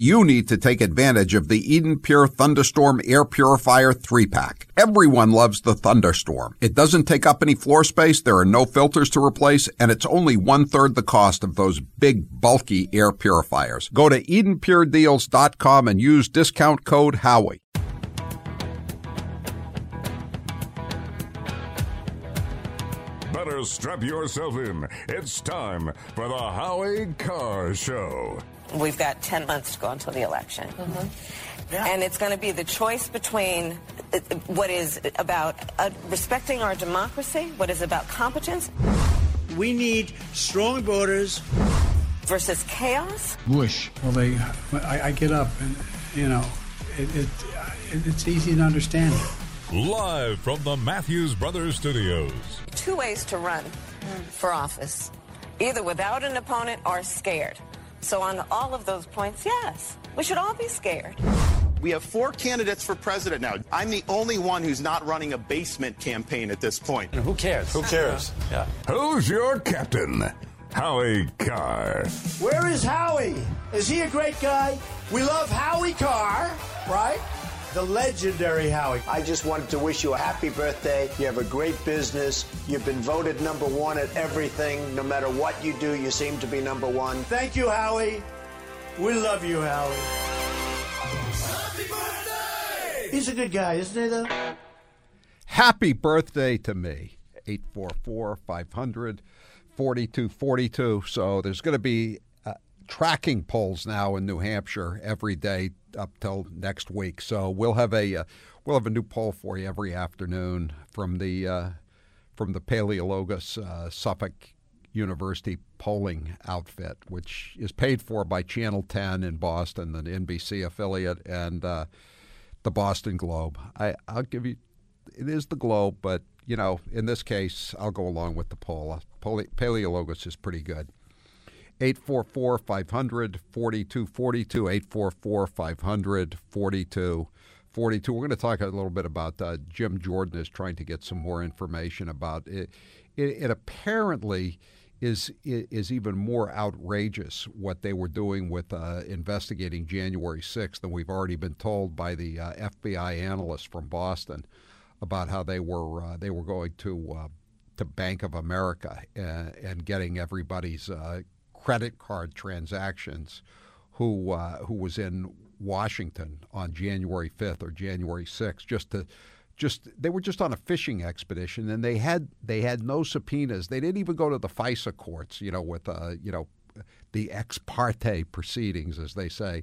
You need to take advantage of the Eden Pure Thunderstorm Air Purifier 3-pack. Everyone loves the Thunderstorm. It doesn't take up any floor space, there are no filters to replace, and it's only one-third the cost of those big, bulky air purifiers. Go to EdenPureDeals.com and use discount code HOWIE. Better strap yourself in. It's time for the Howie Carr Show. We've got 10 months to go until the election. Mm-hmm. And it's going to be the choice between uh, what is about uh, respecting our democracy, what is about competence, We need strong borders. versus chaos. Bush. Well, they, I, I get up and, you know, it, it, it, it's easy to understand. Live from the Matthews Brothers Studios. Two ways to run for office either without an opponent or scared. So, on all of those points, yes, we should all be scared. We have four candidates for president now. I'm the only one who's not running a basement campaign at this point. Who cares? Who cares? Yeah. Who's your captain? Howie Carr. Where is Howie? Is he a great guy? We love Howie Carr, right? The legendary Howie. I just wanted to wish you a happy birthday. You have a great business. You've been voted number one at everything. No matter what you do, you seem to be number one. Thank you, Howie. We love you, Howie. Happy birthday! He's a good guy, isn't he, though? Happy birthday to me. 844 500 4242. So there's going to be tracking polls now in New Hampshire every day up till next week. So we'll have a uh, we'll have a new poll for you every afternoon from the uh, from the Paleologos uh, Suffolk University polling outfit, which is paid for by Channel 10 in Boston, the NBC affiliate, and uh, the Boston Globe. I, I'll give you, it is the Globe, but you know, in this case, I'll go along with the poll. Paleologos is pretty good. 844 500 4242. 844 500 4242. We're going to talk a little bit about uh, Jim Jordan is trying to get some more information about it. It, it apparently is is even more outrageous what they were doing with uh, investigating January 6th than we've already been told by the uh, FBI analysts from Boston about how they were uh, they were going to uh, to Bank of America and, and getting everybody's uh, credit card transactions who uh, who was in Washington on January 5th or January 6th just to just they were just on a fishing expedition and they had they had no subpoenas. They didn't even go to the FISA courts, you know, with uh, you know the ex parte proceedings, as they say.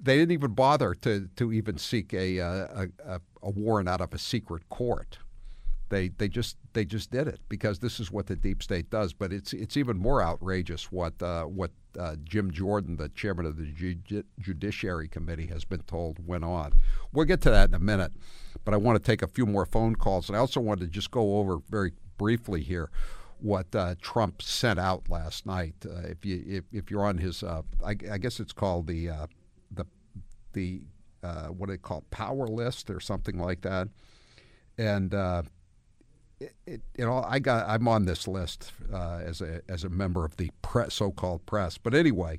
They didn't even bother to to even seek a uh, a, a, a warrant out of a secret court. They they just they just did it because this is what the deep state does. But it's it's even more outrageous what uh, what uh, Jim Jordan, the chairman of the Ju- Judiciary Committee, has been told went on. We'll get to that in a minute, but I want to take a few more phone calls, and I also wanted to just go over very briefly here what uh, Trump sent out last night. Uh, if you if, if you're on his, uh, I, I guess it's called the uh, the the uh, what do they call power list or something like that, and. It, it, you know, I got I'm on this list uh, as a as a member of the press, so-called press. But anyway,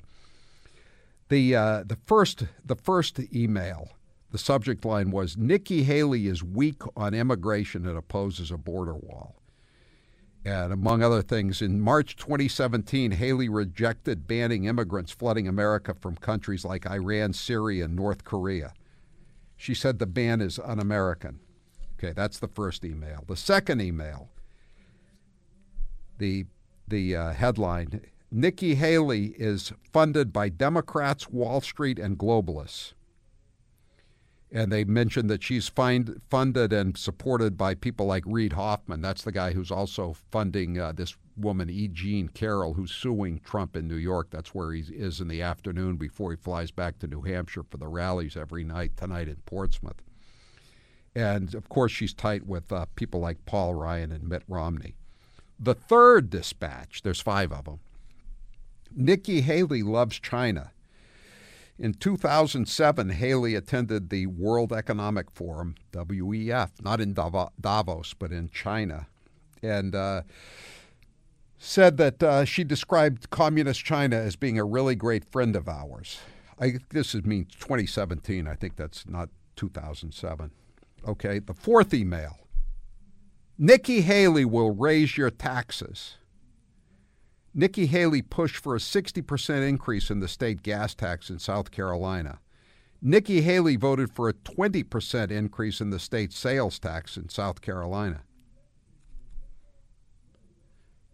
the uh, the first the first email, the subject line was Nikki Haley is weak on immigration and opposes a border wall. And among other things, in March 2017, Haley rejected banning immigrants flooding America from countries like Iran, Syria, and North Korea. She said the ban is un American. Okay, that's the first email. The second email, the, the uh, headline Nikki Haley is funded by Democrats, Wall Street, and globalists. And they mentioned that she's find, funded and supported by people like Reid Hoffman. That's the guy who's also funding uh, this woman, E. Jean Carroll, who's suing Trump in New York. That's where he is in the afternoon before he flies back to New Hampshire for the rallies every night, tonight in Portsmouth. And of course, she's tight with uh, people like Paul Ryan and Mitt Romney. The third dispatch, there's five of them. Nikki Haley loves China. In 2007, Haley attended the World Economic Forum, WEF, not in Davos, but in China, and uh, said that uh, she described Communist China as being a really great friend of ours. I this is means 2017. I think that's not 2007. Okay. The fourth email. Nikki Haley will raise your taxes. Nikki Haley pushed for a 60% increase in the state gas tax in South Carolina. Nikki Haley voted for a 20% increase in the state sales tax in South Carolina.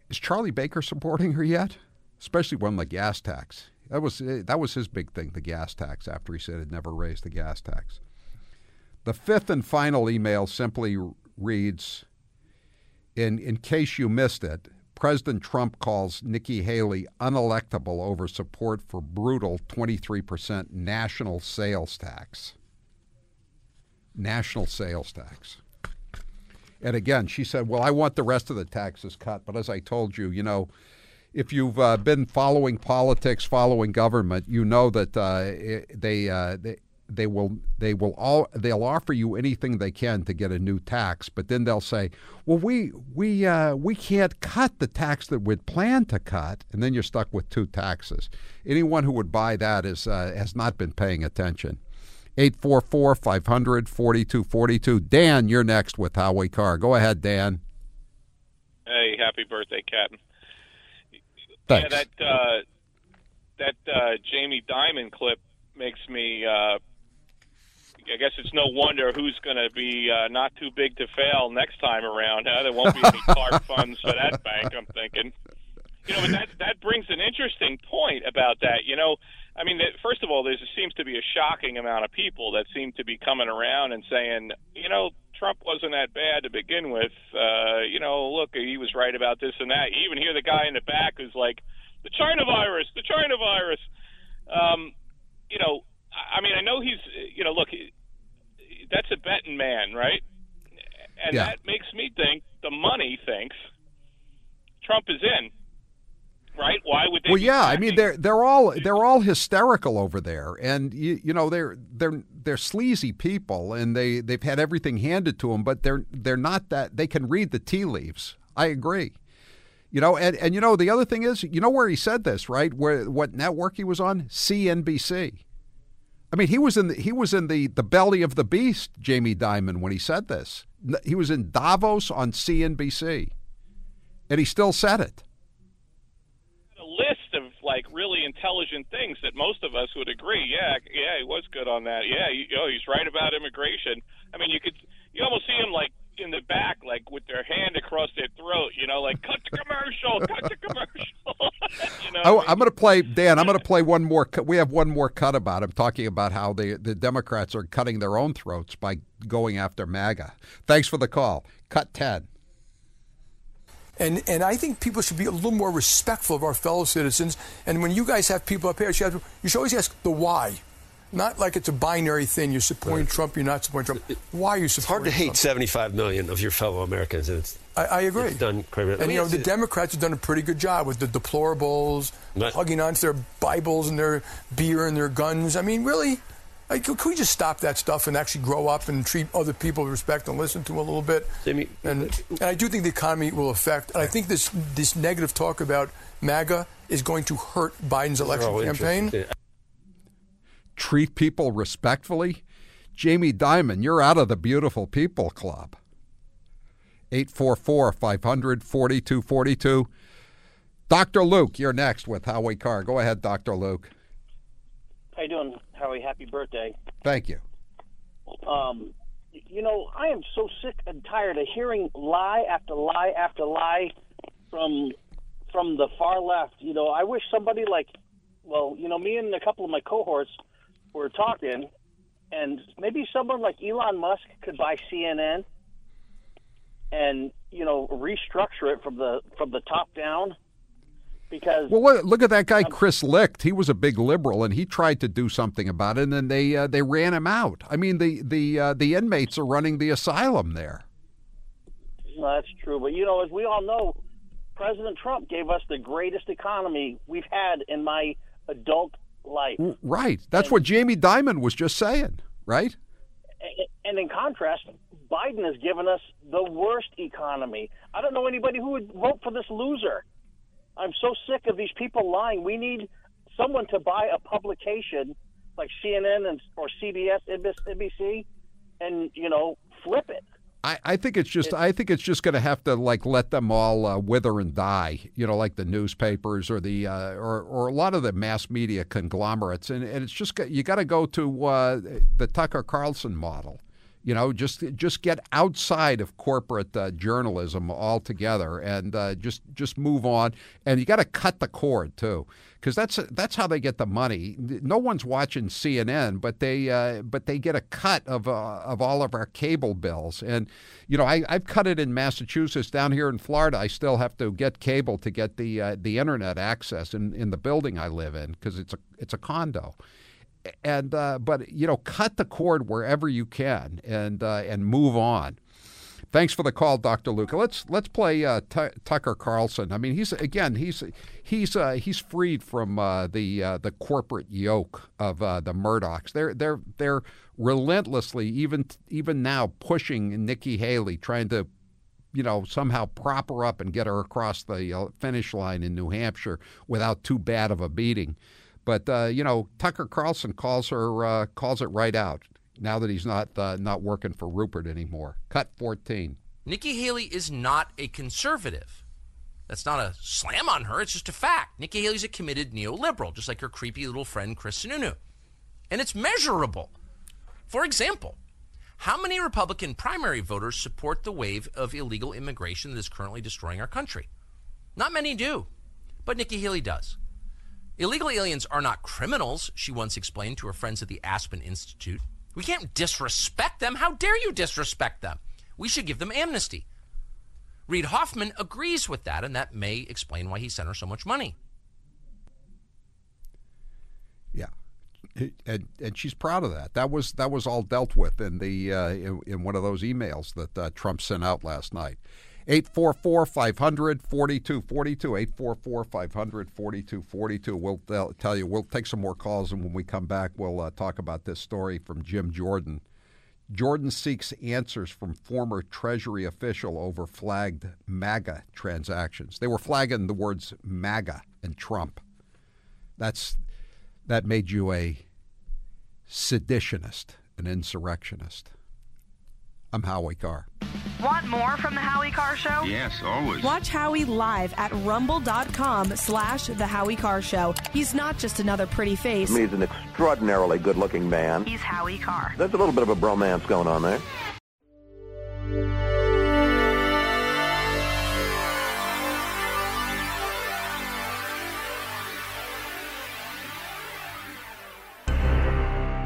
Is Charlie Baker supporting her yet? Especially on the gas tax. That was eh, that was his big thing, the gas tax. After he said he'd never raise the gas tax. The fifth and final email simply reads: In in case you missed it, President Trump calls Nikki Haley unelectable over support for brutal 23% national sales tax. National sales tax. And again, she said, Well, I want the rest of the taxes cut. But as I told you, you know, if you've uh, been following politics, following government, you know that uh, they, uh, they they will they will all they'll offer you anything they can to get a new tax, but then they'll say, "Well, we we uh, we can't cut the tax that we'd planned to cut," and then you're stuck with two taxes. Anyone who would buy that is uh, has not been paying attention. 844 500 4242. Dan, you're next with Howie Carr. Go ahead, Dan. Hey, happy birthday, Captain. Thanks. Yeah, that uh, that uh, Jamie Dimon clip makes me. Uh, I guess it's no wonder who's going to be uh, not too big to fail next time around. Huh? There won't be any CART funds for that bank. I'm thinking. You know, but that that brings an interesting point about that. You know, I mean, first of all, there seems to be a shocking amount of people that seem to be coming around and saying, you know, Trump wasn't that bad to begin with. Uh, you know, look, he was right about this and that. You even hear the guy in the back who's like, the China virus, the China virus. Um, you know, I mean, I know he's, you know, look, that's a betting man, right? And Yeah. that makes me think the money thinks Trump is in, right? Why would they? Well, yeah, I mean they're they're all they're all hysterical over there, and you you know they're they're they're sleazy people, and they they've had everything handed to them, but they're they're not that they can read the tea leaves. I agree. You know, and, and you know the other thing is, you know where he said this, right? Where what network he was on? CNBC. I mean, he was in the he was in the the belly of the beast, Jamie Dimon, when he said this. He was in Davos on CNBC, and he still said it. a list of like really intelligent things that most of us would agree. Yeah, yeah, he was good on that. Yeah, he, oh, he's right about immigration. I mean, you could you almost see him like in the back, like with their hand across their throat. You know, like cut the commercial, cut the commercial. you know, I, I'm going to play Dan. I'm going to play one more. cut- We have one more cut about him talking about how the the Democrats are cutting their own throats by going after MAGA. Thanks for the call. Cut ten. And and I think people should be a little more respectful of our fellow citizens. And when you guys have people up here, you should, have- you should always ask the why. Not like it's a binary thing. You're supporting Trump. You're not supporting Trump. Why are you It's hard supporting? to hate Trump? 75 million of your fellow Americans. And it's, I, I agree. It's done quite a bit. Let And you know the Democrats have done a pretty good job with the deplorables, hugging onto their Bibles and their beer and their guns. I mean, really, like, can we just stop that stuff and actually grow up and treat other people with respect and listen to them a little bit? Jamie- and, and I do think the economy will affect. And I think this this negative talk about MAGA is going to hurt Biden's election campaign. Treat people respectfully. Jamie Dimon, you're out of the beautiful people club. 844 500 4242. Dr. Luke, you're next with Howie Carr. Go ahead, Dr. Luke. How you doing, Howie? Happy birthday. Thank you. Um, you know, I am so sick and tired of hearing lie after lie after lie from from the far left. You know, I wish somebody like, well, you know, me and a couple of my cohorts were talking, and maybe someone like Elon Musk could buy CNN and you know restructure it from the from the top down because Well, look, look at that guy, Chris Licht. He was a big liberal, and he tried to do something about it, and then they uh, they ran him out. I mean, the the uh, the inmates are running the asylum there. No, that's true. But you know, as we all know, President Trump gave us the greatest economy we've had in my adult life. Right. That's what Jamie Dimon was just saying. Right. And in contrast, Biden has given us the worst economy. I don't know anybody who would vote for this loser. I'm so sick of these people lying. We need someone to buy a publication like CNN and or CBS, NBC, and you know flip it. I, I think it's just I think it's just going to have to like let them all uh, wither and die, you know, like the newspapers or the uh, or or a lot of the mass media conglomerates, and, and it's just you got to go to uh, the Tucker Carlson model, you know, just just get outside of corporate uh, journalism altogether and uh, just just move on, and you got to cut the cord too because that's that's how they get the money. No one's watching CNN, but they uh, but they get a cut of uh, of all of our cable bills. And you know, I, I've cut it in Massachusetts. Down here in Florida, I still have to get cable to get the uh, the internet access in, in the building I live in because it's a it's a condo. And uh, but you know, cut the cord wherever you can and uh, and move on. Thanks for the call, Dr. Luca. Let's let's play uh, T- Tucker Carlson. I mean, he's again he's he's uh, he's freed from uh, the uh, the corporate yoke of uh, the Murdochs. They're they're they're relentlessly even even now pushing Nikki Haley, trying to you know somehow prop her up and get her across the uh, finish line in New Hampshire without too bad of a beating. But you know, Tucker Carlson calls her calls it right out now that he's not uh, not working for Rupert anymore. Cut 14. Nikki Haley is not a conservative. That's not a slam on her. It's just a fact. Nikki Haley's a committed neoliberal, just like her creepy little friend Chris Sununu. And it's measurable. For example, how many Republican primary voters support the wave of illegal immigration that is currently destroying our country? Not many do, but Nikki Haley does. Illegal aliens are not criminals, she once explained to her friends at the Aspen Institute. We can't disrespect them. How dare you disrespect them? We should give them amnesty. Reid Hoffman agrees with that, and that may explain why he sent her so much money. Yeah, and and she's proud of that. That was that was all dealt with in the uh, in, in, one of those emails that uh, Trump sent out last night. 844 500 4242. 844 500 4242. We'll tell you, we'll take some more calls, and when we come back, we'll uh, talk about this story from Jim Jordan. Jordan seeks answers from former Treasury official over flagged MAGA transactions. They were flagging the words MAGA and Trump. That's that made you a seditionist, an insurrectionist. I'm Howie Carr. Want more from the Howie Carr Show? Yes, always. Watch Howie live at rumble.com slash the Howie Carr Show. He's not just another pretty face. He's an extraordinarily good-looking man. He's Howie Carr. There's a little bit of a bromance going on there.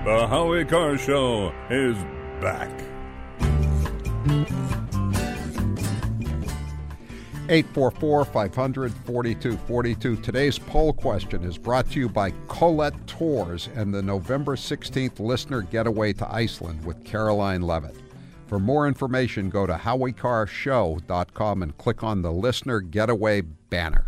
The Howie Carr Show is back. 844 500 4242. Today's poll question is brought to you by Colette Tours and the November 16th listener getaway to Iceland with Karoline Leavitt. For more information, go to HowieCarrShow.com and click on the listener getaway banner.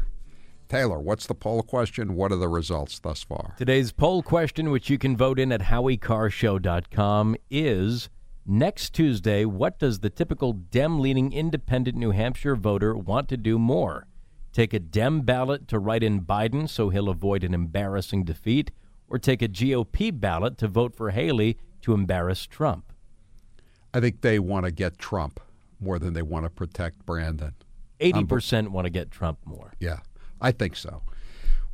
Taylor, what's the poll question? What are the results thus far? Today's poll question, which you can vote in at HowieCarrShow.com, is Next Tuesday, what does the typical Dem leaning independent New Hampshire voter want to do more? Take a Dem ballot to write in Biden so he'll avoid an embarrassing defeat, or take a GOP ballot to vote for Haley to embarrass Trump? I think they want to get Trump more than they want to protect Brandon. 80% um, want to get Trump more. Yeah, I think so.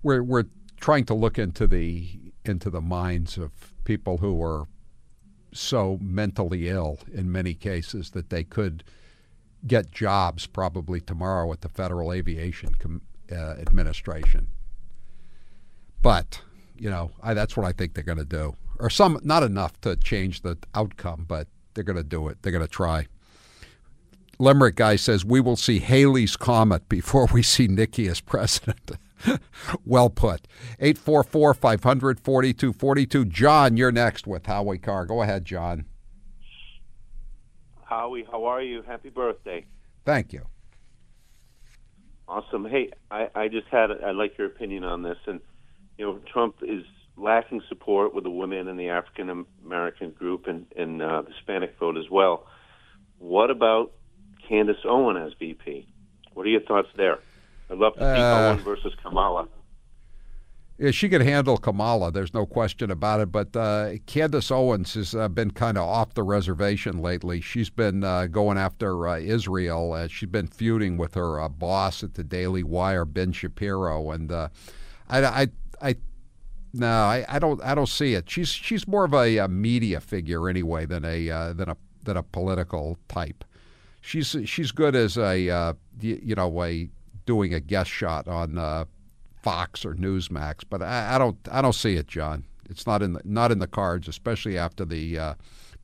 We're, we're trying to look into the into the minds of people who are so mentally ill in many cases that they could get jobs probably tomorrow at the Federal Aviation Com- uh, Administration. But you know, I, that's what I think they're going to do, or some not enough to change the outcome, but they're going to do it. They're going to try. Limerick guy says we will see Haley's comet before we see Nikki as president. well put. 844 500 4242. John, you're next with Howie Carr. Go ahead, John. Howie, how are you? Happy birthday. Thank you. Awesome. Hey, I, I just had, I like your opinion on this. And, you know, Trump is lacking support with the women and the African American group and, and uh, the Hispanic vote as well. What about Candace Owen as VP? What are your thoughts there? I'd love to see uh, Owen versus Kamala. Yeah, she could handle Kamala. There's no question about it. But uh, Candace Owens has uh, been kind of off the reservation lately. She's been uh, going after uh, Israel. Uh, she's been feuding with her uh, boss at the Daily Wire, Ben Shapiro, and I, I, I, no, I, I don't, I don't see it. She's she's more of a, a media figure anyway than a than a than a political type. She's she's good as a you, you know a doing a guest shot on Fox or Newsmax, but I, I, don't I don't see it, John. It's not in the, not in the cards, especially after the uh,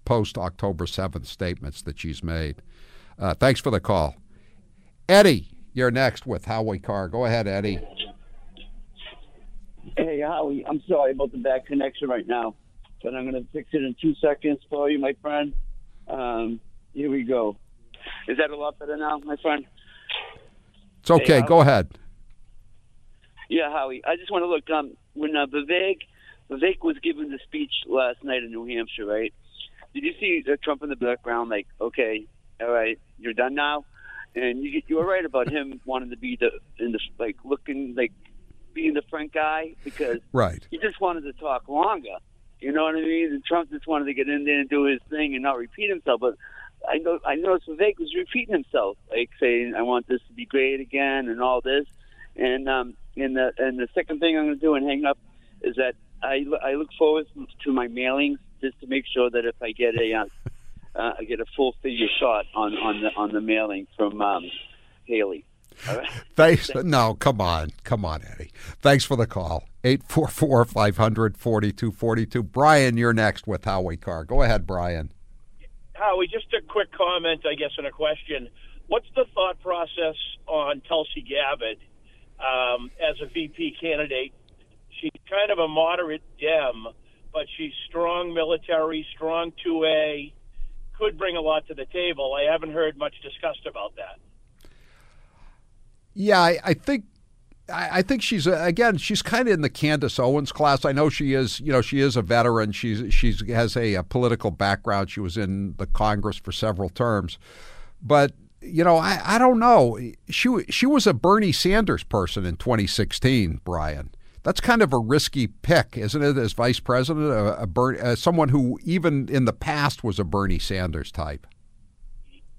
post October seventh statements that she's made. Uh, thanks for the call, Eddie. You're next with Howie Carr. Go ahead, Eddie. Hey, Howie. I'm sorry about the bad connection right now, but I'm going to fix it in two seconds for you, my friend. Um, here we go. Is that a lot better now, my friend? It's okay. Hey, Go ahead. Yeah, Howie. I just want to look. Um, when uh, Vivek Vivek was giving the speech last night in New Hampshire, right? Did you see uh, Trump in the background? Like, okay, all right, you're done now. And you you were right about him wanting to be the in the like looking like being the front guy because right. he just wanted to talk longer. You know what I mean? And Trump just wanted to get in there and do his thing and not repeat himself. But I know I noticed Vivek was repeating himself, like saying, "I want this to be great again" and all this. And um, and the and the second thing I'm going to do and hang up is that I I look forward to my mailings just to make sure that if I get a uh, uh, I get a full figure shot on on the on the mailing from um, Haley. Thanks. No, come on. Come on, Eddie. Thanks for the call. 844 500 4242. Brian, you're next with Howie Carr. Go ahead, Brian. Howie, just a quick comment, I guess, and a question. What's the thought process on Tulsi Gabbard um, as a VP candidate. She's kind of a moderate Dem, but she's strong military, strong 2A, could bring a lot to the table. I haven't heard much discussed about that. Yeah, I, I think I, think she's again. She's kind of in the Candace Owens class. I know she is. You know, she is a veteran. She's she's has a, a political background. She was in the Congress for several terms, but you know, I, I don't know. She she was a Bernie Sanders person in 2016, Brian. That's kind of a risky pick, isn't it, as vice president? A, a Bern, uh, someone who even in the past was a Bernie Sanders type.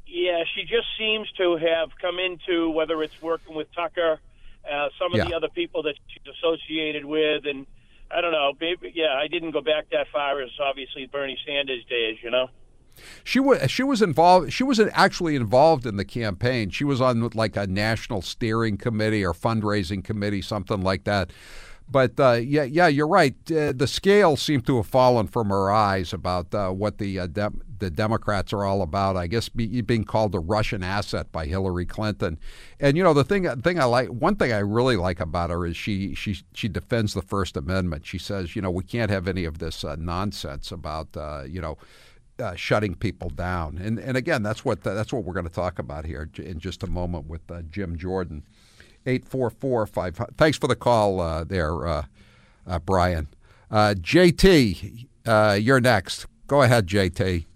Yeah, she just seems to have come into whether it's working with Tucker, uh, some of yeah. the other people that she's associated with, and I don't know. Maybe, yeah, I didn't go back that far as obviously Bernie Sanders days, you know. She was she was involved. She was actually involved in the campaign. She was on like a national steering committee or fundraising committee, something like that. But uh, yeah, yeah, you're right. Uh, the scale seemed to have fallen from her eyes about uh, what the uh, the Democrats are all about. I guess be, being called a Russian asset by Hillary Clinton, and you know the thing thing I like one thing I really like about her is she she she defends the First Amendment. She says you know we can't have any of this uh, nonsense about uh, you know uh, shutting people down. And and again, that's what that's what we're going to talk about here in just a moment with uh, Jim Jordan. Eight four four five. Thanks for the call uh, there, uh, uh, Brian. Uh, JT, you're next. Go ahead, JT.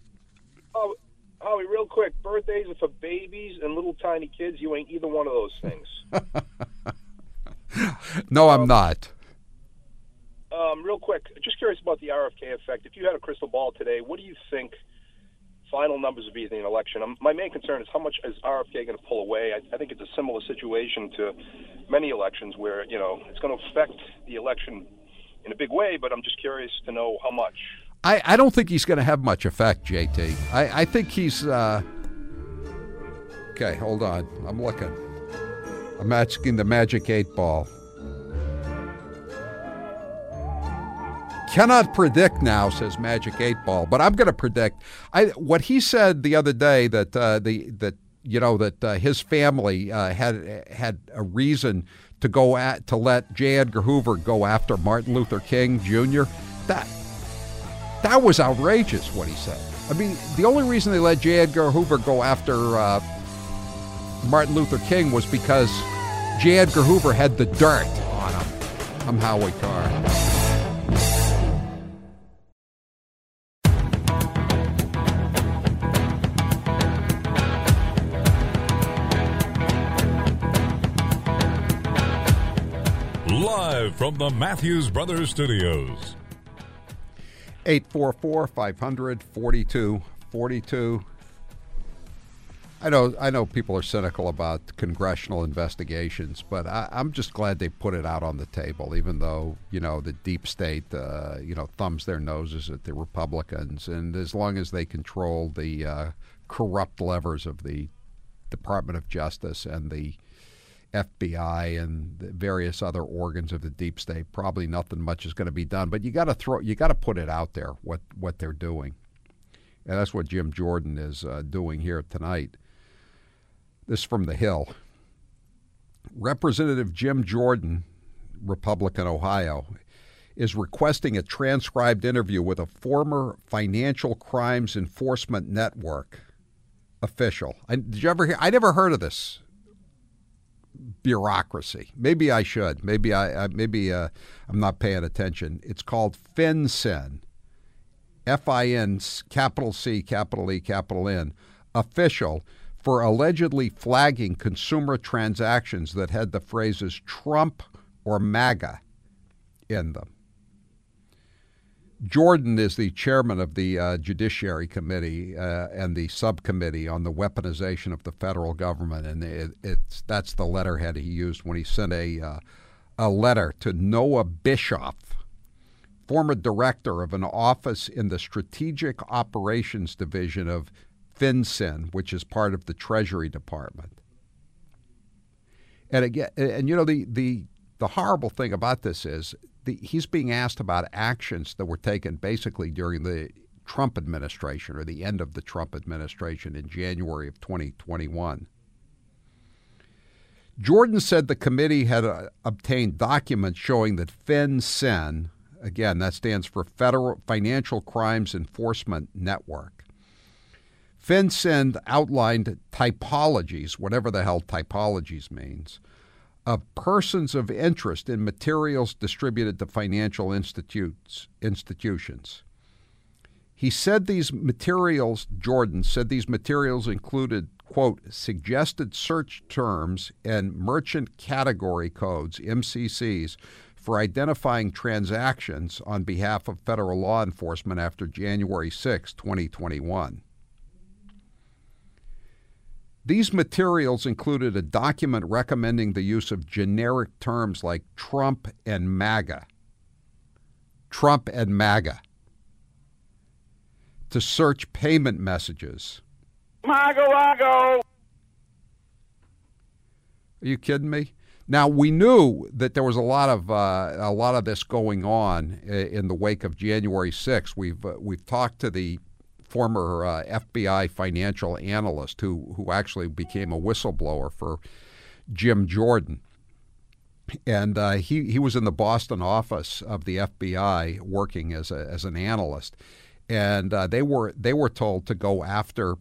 Oh, Howie, real quick. Birthdays are for babies and little tiny kids. You ain't either one of those things. no, I'm um, not. Um, real quick, just curious about the RFK effect. If you had a crystal ball today, what do you think final numbers would be in the election? Um, my main concern is how much is RFK going to pull away? I, I think it's a similar situation to many elections where you know it's going to affect the election in a big way, but I'm just curious to know how much. I, I don't think he's going to have much effect, JT. I, I think he's. Uh... Okay, hold on. I'm looking. I'm asking the magic eight ball. Cannot predict now, says Magic Eight Ball, but I'm going to predict. I what he said the other day that uh, the that you know that uh, his family uh, had had a reason to go at to let J. Edgar Hoover go after Martin Luther King Jr. That that was outrageous. What he said. I mean, the only reason they let J. Edgar Hoover go after uh, Martin Luther King was because J. Edgar Hoover had the dirt on him. I'm Howie Carr. From the Matthews Brothers Studios. 844 500 4242. I know, I know people are cynical about congressional investigations, but I, am just glad they put it out on the table, even though, you know, the deep state, uh, you know, thumbs their noses at the Republicans. And as long as they control the uh, corrupt levers of the Department of Justice and the FBI and various other organs of the deep state, probably nothing much is going to be done. But you got to throw, you got to put it out there what what they're doing, and that's what Jim Jordan is uh, doing here tonight. This from the Hill. Representative Jim Jordan, Republican, Ohio, is requesting a transcribed interview with a former Financial Crimes Enforcement Network official. I, did you ever hear? I never heard of this bureaucracy. Maybe I should. Maybe I, I maybe uh, I'm not paying attention. It's called FinCEN. F I N capital C capital E capital N official for allegedly flagging consumer transactions that had the phrases Trump or MAGA in them. Jordan is the chairman of the uh, Judiciary Committee uh, and the subcommittee on the weaponization of the federal government, and it, it's that's the letterhead he used when he sent a uh, a letter to Noah Bishoff, former director of an office in the Strategic Operations Division of FinCEN, which is part of the Treasury Department. And again, and you know the the the horrible thing about this is the, he's being asked about actions that were taken basically during the Trump administration or the end of the Trump administration in January of 2021. Jordan said the committee had uh, obtained documents showing that FinCEN, again, that stands for Federal Financial Crimes Enforcement Network, FinCEN outlined typologies, whatever the hell typologies means, of persons of interest in materials distributed to financial institutes, institutions. He said these materials, Jordan said these materials included, quote, suggested search terms and merchant category codes, MCCs, for identifying transactions on behalf of federal law enforcement after January 6, 2021. These materials included a document recommending the use of generic terms like Trump and MAGA. Trump and MAGA. To search payment messages. Mago, Mago. Are you kidding me? Now we knew that there was a lot of uh, a lot of this going on in the wake of January 6th. We've uh, we've talked to the former uh, FBI financial analyst who who actually became a whistleblower for Jim Jordan. And uh, he, he was in the Boston office of the FBI working as, a, as an analyst. And uh, they, were, they were told to go after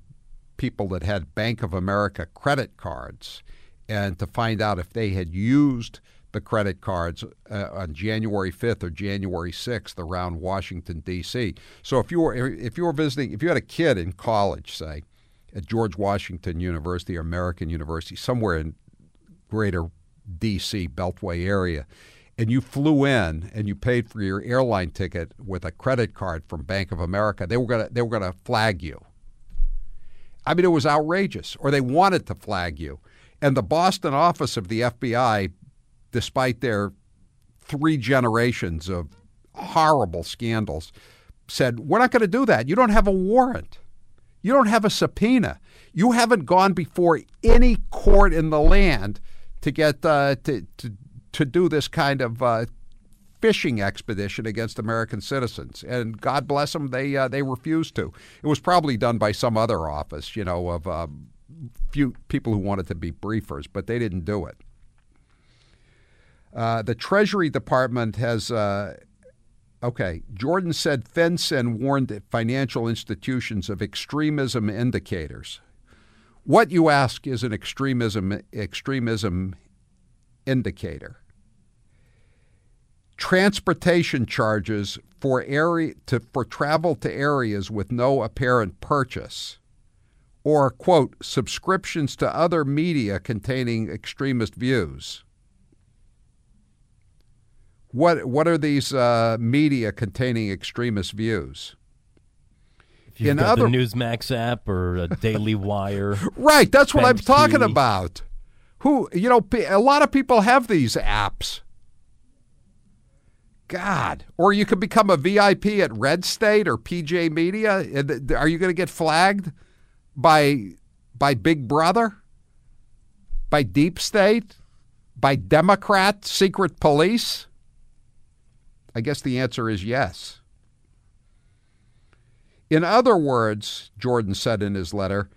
people that had Bank of America credit cards and to find out if they had used – the credit cards uh, on January 5th or January 6th around Washington D.C. So if you were if you were visiting if you had a kid in college, say at George Washington University or American University, somewhere in greater D.C. Beltway area, and you flew in and you paid for your airline ticket with a credit card from Bank of America, they were gonna they were gonna flag you. I mean, it was outrageous, or they wanted to flag you. And the Boston office of the FBI despite their three generations of horrible scandals, said, We're not going to do that. You don't have a warrant. You don't have a subpoena. You haven't gone before any court in the land to get uh, to, to to do this kind of uh, fishing expedition against American citizens. And God bless them, they uh, they refused to. It was probably done by some other office, you know, of uh, few people who wanted to be briefers, but they didn't do it. Uh, the Treasury Department has. Uh, okay, Jordan said FinCEN warned financial institutions of extremism indicators. What you ask is an extremism extremism indicator. Transportation charges for area to, for travel to areas with no apparent purchase, or quote subscriptions to other media containing extremist views What what are these uh, media containing extremist views? If you've In got other- the Newsmax app or a Daily Wire. Right, that's what I'm talking about. Who you know, a lot of people have these apps. God, or you could become a VIP at Red State or PJ Media. Are you going to get flagged by by Big Brother, by Deep State, by Democrat secret police? I guess the answer is yes. In other words, Jordan said in his letter,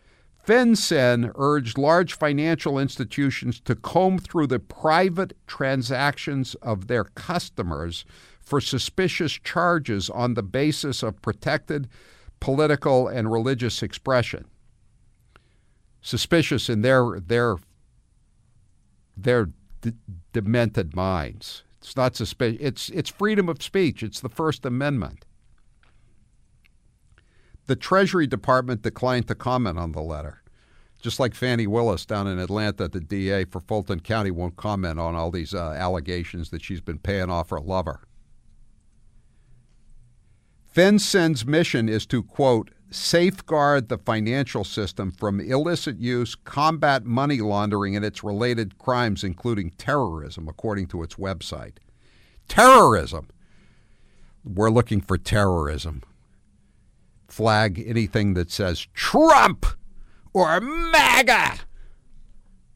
FinCEN urged large financial institutions to comb through the private transactions of their customers for suspicious charges on the basis of protected political and religious expression. Suspicious in their their their d- demented minds. It's not suspicious. It's it's freedom of speech. It's the First Amendment. The Treasury Department declined to comment on the letter. Just like Fani Willis down in Atlanta, the DA for Fulton County won't comment on all these uh, allegations that she's been paying off her lover. FinCEN's mission is to, quote, safeguard the financial system from illicit use, combat money laundering, and its related crimes, including terrorism, according to its website. Terrorism! We're looking for terrorism. Flag anything that says Trump or MAGA.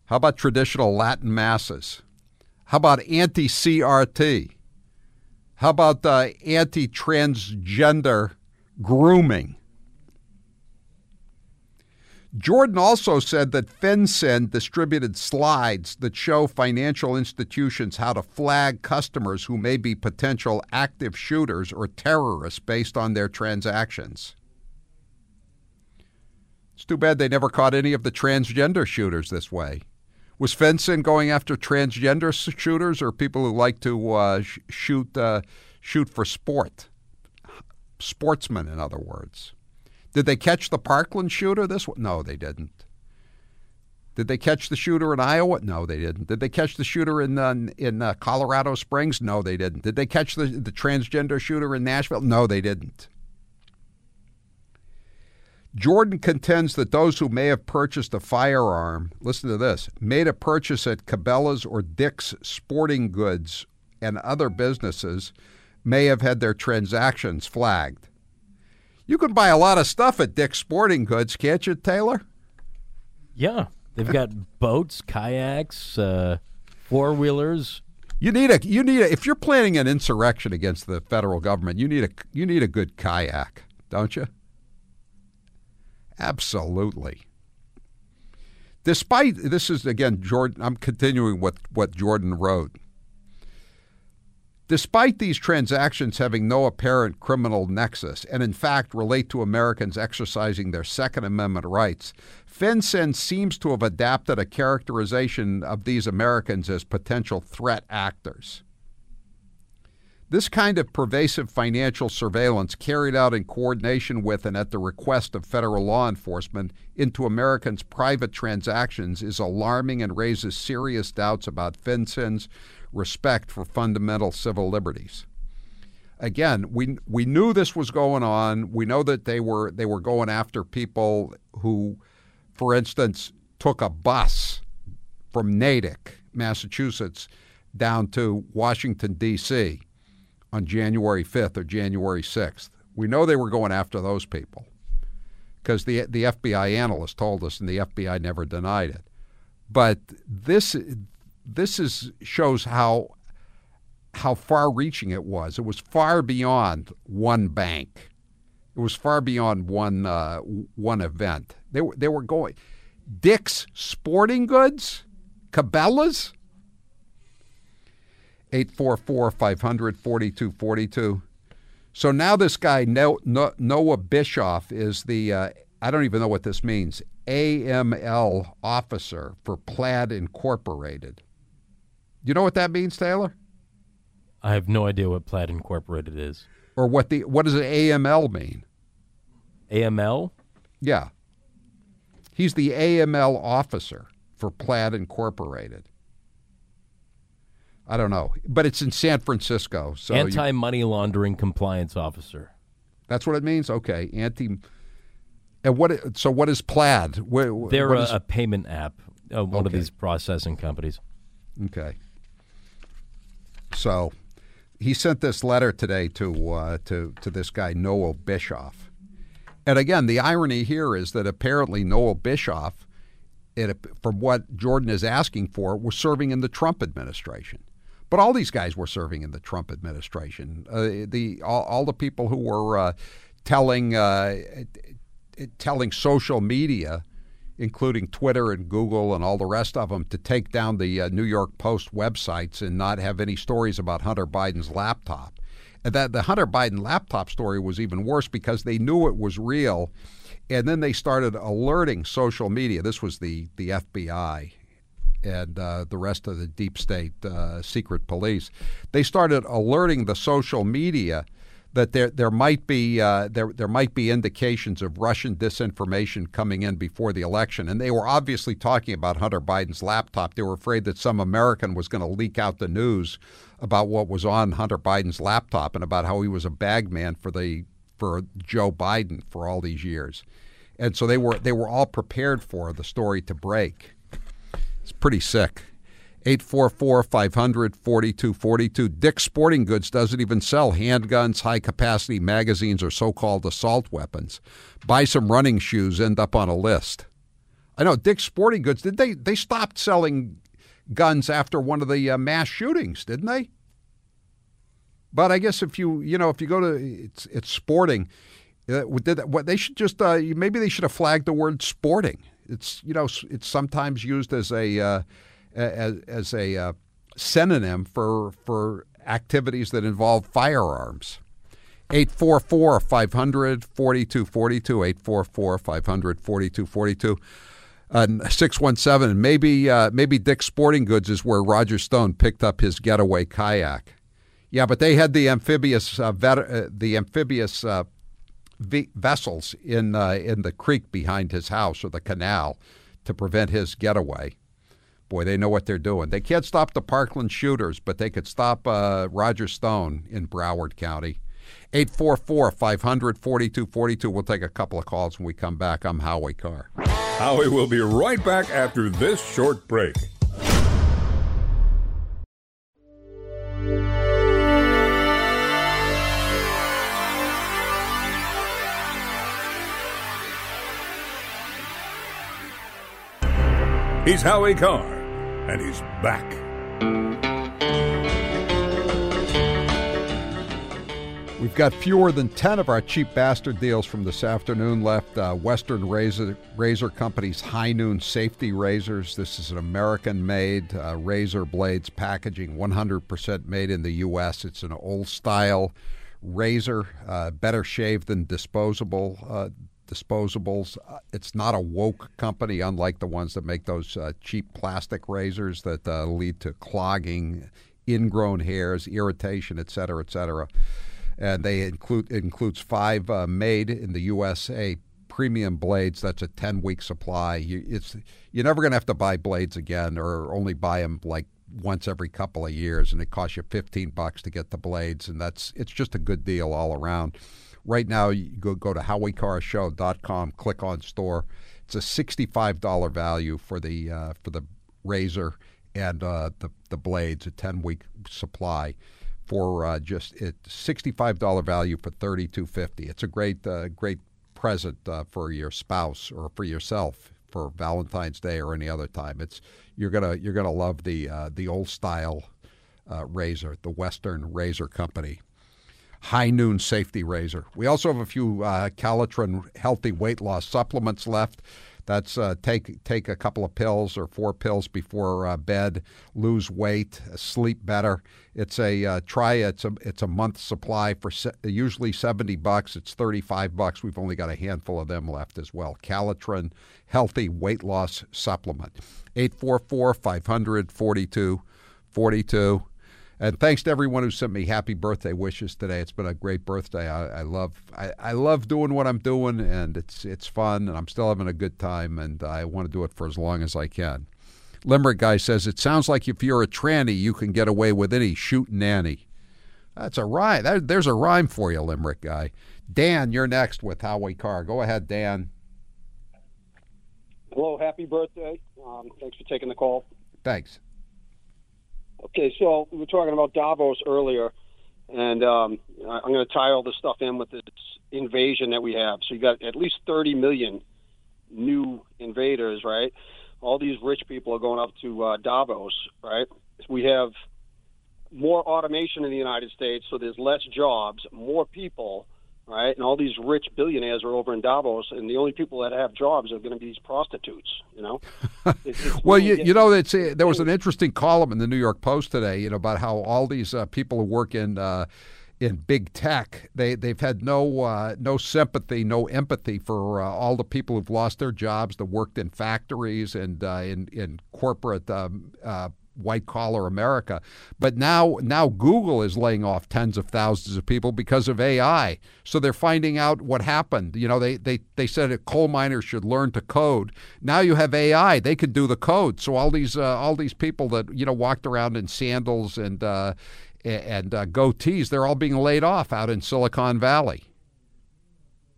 How about traditional Latin masses? How about anti CRT? How about uh, anti transgender grooming? Jordan also said that FinCEN distributed slides that show financial institutions how to flag customers who may be potential active shooters or terrorists based on their transactions. It's too bad they never caught any of the transgender shooters this way. Was FinCEN going after transgender shooters or people who like to uh, sh- shoot uh, shoot for sport? Sportsmen, in other words. Did they catch the Parkland shooter? This one? No, they didn't. Did they catch the shooter in Iowa? No, they didn't. Did they catch the shooter in uh, in uh, Colorado Springs? No, they didn't. Did they catch the the transgender shooter in Nashville? No, they didn't. Jordan contends that those who may have purchased a firearm, listen to this, made a purchase at Cabela's or Dick's Sporting Goods and other businesses may have had their transactions flagged. You can buy a lot of stuff at Dick's Sporting Goods, can't you, Taylor? Yeah, they've got boats, kayaks, uh, four wheelers. You need a you need a, if you're planning an insurrection against the federal government, you need a you need a good kayak, don't you? Absolutely. Despite this is again Jordan I'm continuing with what Jordan wrote. Despite these transactions having no apparent criminal nexus and in fact relate to Americans exercising their Second Amendment rights, FinCEN seems to have adapted a characterization of these Americans as potential threat actors. This kind of pervasive financial surveillance carried out in coordination with and at the request of federal law enforcement into Americans' private transactions is alarming and raises serious doubts about FinCEN's respect for fundamental civil liberties. Again, we we knew this was going on. We know that they were they were going after people who, for instance, took a bus from Natick, Massachusetts, down to Washington D.C. on January 5th or January 6th. We know they were going after those people because the the FBI analyst told us, and the FBI never denied it. But this this is shows how how far-reaching it was. It was far beyond one bank. It was far beyond one uh, one event. They were they were going Dick's Sporting Goods, Cabela's. 844 500 4242. So now this guy, Noah Bishoff, is the, uh, I don't even know what this means, AML officer for Plaid Incorporated. You know what that means, Taylor? I have no idea what Plaid Incorporated is. Or what the what does AML mean? AML? Yeah. He's the AML officer for Plaid Incorporated. I don't know, but it's in San Francisco. So Anti money laundering compliance officer. that's what it means. Okay, anti. And what? So what is Plaid? Where, They're what a, is- a payment app, uh, one of these processing companies. Okay. So he sent this letter today to uh, to to this guy Noah Bishoff, and again the irony here is that apparently Noah Bishoff, it, from what Jordan is asking for, was serving in the Trump administration. But all these guys were serving in the Trump administration. Uh, the all, all the people who were uh, telling uh, telling social media including Twitter and Google and all the rest of them, to take down the uh, New York Post websites and not have any stories about Hunter Biden's laptop. And that the Hunter Biden laptop story was even worse because they knew it was real, and then they started alerting social media. This was the the FBI and uh, the rest of the deep state uh, secret police. They started alerting the social media that there there might be uh, there there might be indications of Russian disinformation coming in before the election, and they were obviously talking about Hunter Biden's laptop. They were afraid that some American was going to leak out the news about what was on Hunter Biden's laptop and about how he was a bagman for the for Joe Biden for all these years, and so they were they were all prepared for the story to break. It's pretty sick. 844 500 4242. Dick's Sporting Goods doesn't even sell handguns, high capacity magazines, or so called assault weapons. Buy some running shoes, end up on a list. I know Dick's Sporting Goods, did they, they stopped selling guns after one of the uh, mass shootings, didn't they? But I guess if you, you know, if you go to, it's, it's sporting, uh, did, what they should just, uh, maybe they should have flagged the word sporting. It's, you know, it's sometimes used as a, uh, as, as a uh, synonym for for activities that involve firearms. 844 500 4242 844 500 4242 617 and maybe uh, maybe Dick's Sporting Goods is where Roger Stone picked up his getaway kayak. Yeah, but they had the amphibious uh, vet, uh, the amphibious uh, v- vessels in uh, in the creek behind his house or the canal to prevent his getaway. Boy, they know what they're doing. They can't stop the Parkland shooters, but they could stop uh, Roger Stone in Broward County. 844 500 4242. We'll take a couple of calls when we come back. I'm Howie Carr. Howie will be right back after this short break. He's Howie Carr, and he's back. We've got fewer than 10 of our cheap bastard deals from this afternoon left. Uh, Western Razor, Razor Company's High Noon Safety Razors. This is an American made uh, razor blades packaging, 100% made in the U.S. It's an old style razor, uh, better shave than disposable. Disposables. Uh, it's not a woke company, unlike the ones that make those uh, cheap plastic razors that uh, lead to clogging, ingrown hairs, irritation, et cetera, et cetera. And they include includes five uh, made in the USA premium blades. That's a ten week supply. You, it's you're never going to have to buy blades again, or only buy them like once every couple of years, and it costs you 15 bucks to get the blades, and that's it's just a good deal all around. Right now, you go go to howiecarrshow.com, click on store. It's a $65 value for the uh, for the razor and uh, the the blades, a 10 week supply for uh, just it $65 value for 32.50. It's a great uh, great present uh, for your spouse or for yourself for Valentine's Day or any other time. It's you're gonna you're gonna love the uh, the old style razor, the Western Razor Company. High Noon Safety Razor. We also have a few uh, Calitrin healthy weight loss supplements left. That's uh, take take a couple of pills or four pills before uh, bed, lose weight, sleep better. It's a uh, try. It's a it's a month supply for se- usually seventy bucks. It's thirty five bucks. We've only got a handful of them left as well. Calitrin healthy weight loss supplement. 844 500 4242. And thanks to everyone who sent me happy birthday wishes today. It's been a great birthday. I, I love I, I, love doing what I'm doing, and it's it's fun, and I'm still having a good time, and I want to do it for as long as I can. Limerick guy says it sounds like if you're a tranny, you can get away with any shoot nanny. That's a rhyme. That, there's a rhyme for you, Limerick guy. Dan, you're next with Howie Carr. Go ahead, Dan. Hello, happy birthday. Um, thanks for taking the call. Thanks. Okay, so we were talking about Davos earlier, and um, I'm going to tie all this stuff in with this invasion that we have. So you got at least 30 million new invaders, right? All these rich people are going up to uh, Davos, right? We have more automation in the United States, so there's less jobs, more people, right? And all these rich billionaires are over in Davos, and the only people that have jobs are going to be these prostitutes. You know. It's- it's Well, you, you know, it's, uh, there was an interesting column in the New York Post today, you know, about how all these uh, people who work in uh, in big tech, they they've had no uh, no sympathy, no empathy for uh, all the people who've lost their jobs, that worked in factories and uh, in in corporate. Um, uh, white collar America. But now now Google is laying off tens of thousands of people because of AI. So they're finding out what happened. You know, they they, they said coal miners should learn to code. Now you have AI, they can do the code. So all these uh, all these people that, you know, walked around in sandals and uh, and uh, goatees, they're all being laid off out in Silicon Valley.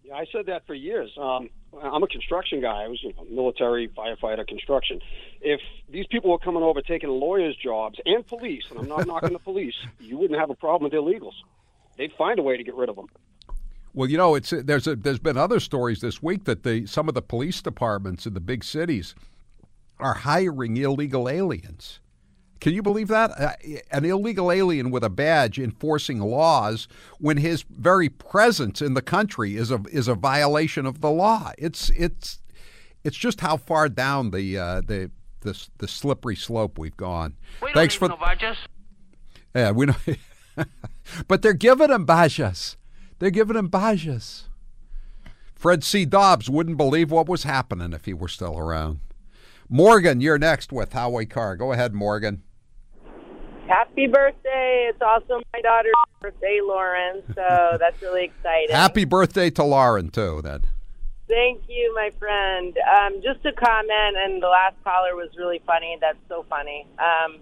Yeah, I said that for years. Um, I'm a construction guy. I was you know, military, firefighter, construction. If these people were coming over taking lawyers' jobs and police, and I'm not knocking the police, you wouldn't have a problem with illegals. They'd find a way to get rid of them. Well, you know, it's there's a, there's been other stories this week that the some of the police departments in the big cities are hiring illegal aliens. Can you believe that? Uh, an illegal alien with a badge enforcing laws when his very presence in the country is a is a violation of the law. It's it's it's just how far down the uh, the, the the slippery slope we've gone. We Thanks for yeah, we know. but they're giving them badges. They're giving them badges. Fred C. Dobbs wouldn't believe what was happening if he were still around. Morgan, you're next with Howie Carr. Go ahead, Morgan. Happy birthday. It's also my daughter's birthday, Lauren, so that's really exciting. Happy birthday to Lauren, too, then. Thank you, my friend. Um, just a comment, and the last caller was really funny. That's so funny. Um,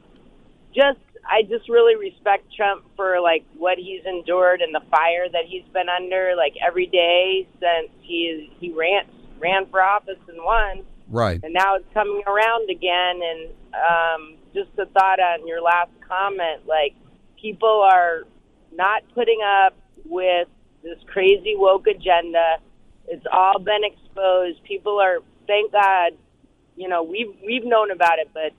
just, I just really respect Trump for like what he's endured and the fire that he's been under, like every day since he he ran ran for office and won. Right. And now it's coming around again. And um, just a thought on your last comment, like people are not putting up with this crazy woke agenda. It's all been exposed. People are, thank God, you know, we've we've known about it, but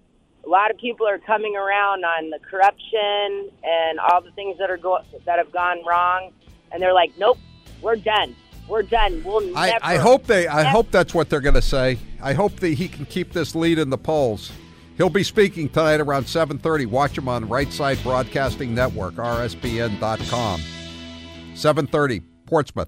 a lot of people are coming around on the corruption and all the things that are go- that have gone wrong, and they're like, nope, we're done. We're done. We'll I, never. I hope they. I never- hope that's what they're going to say. I hope that he can keep this lead in the polls. He'll be speaking tonight around 7:30. Watch him on Right Side Broadcasting Network, rsbn.com. 7:30, Portsmouth.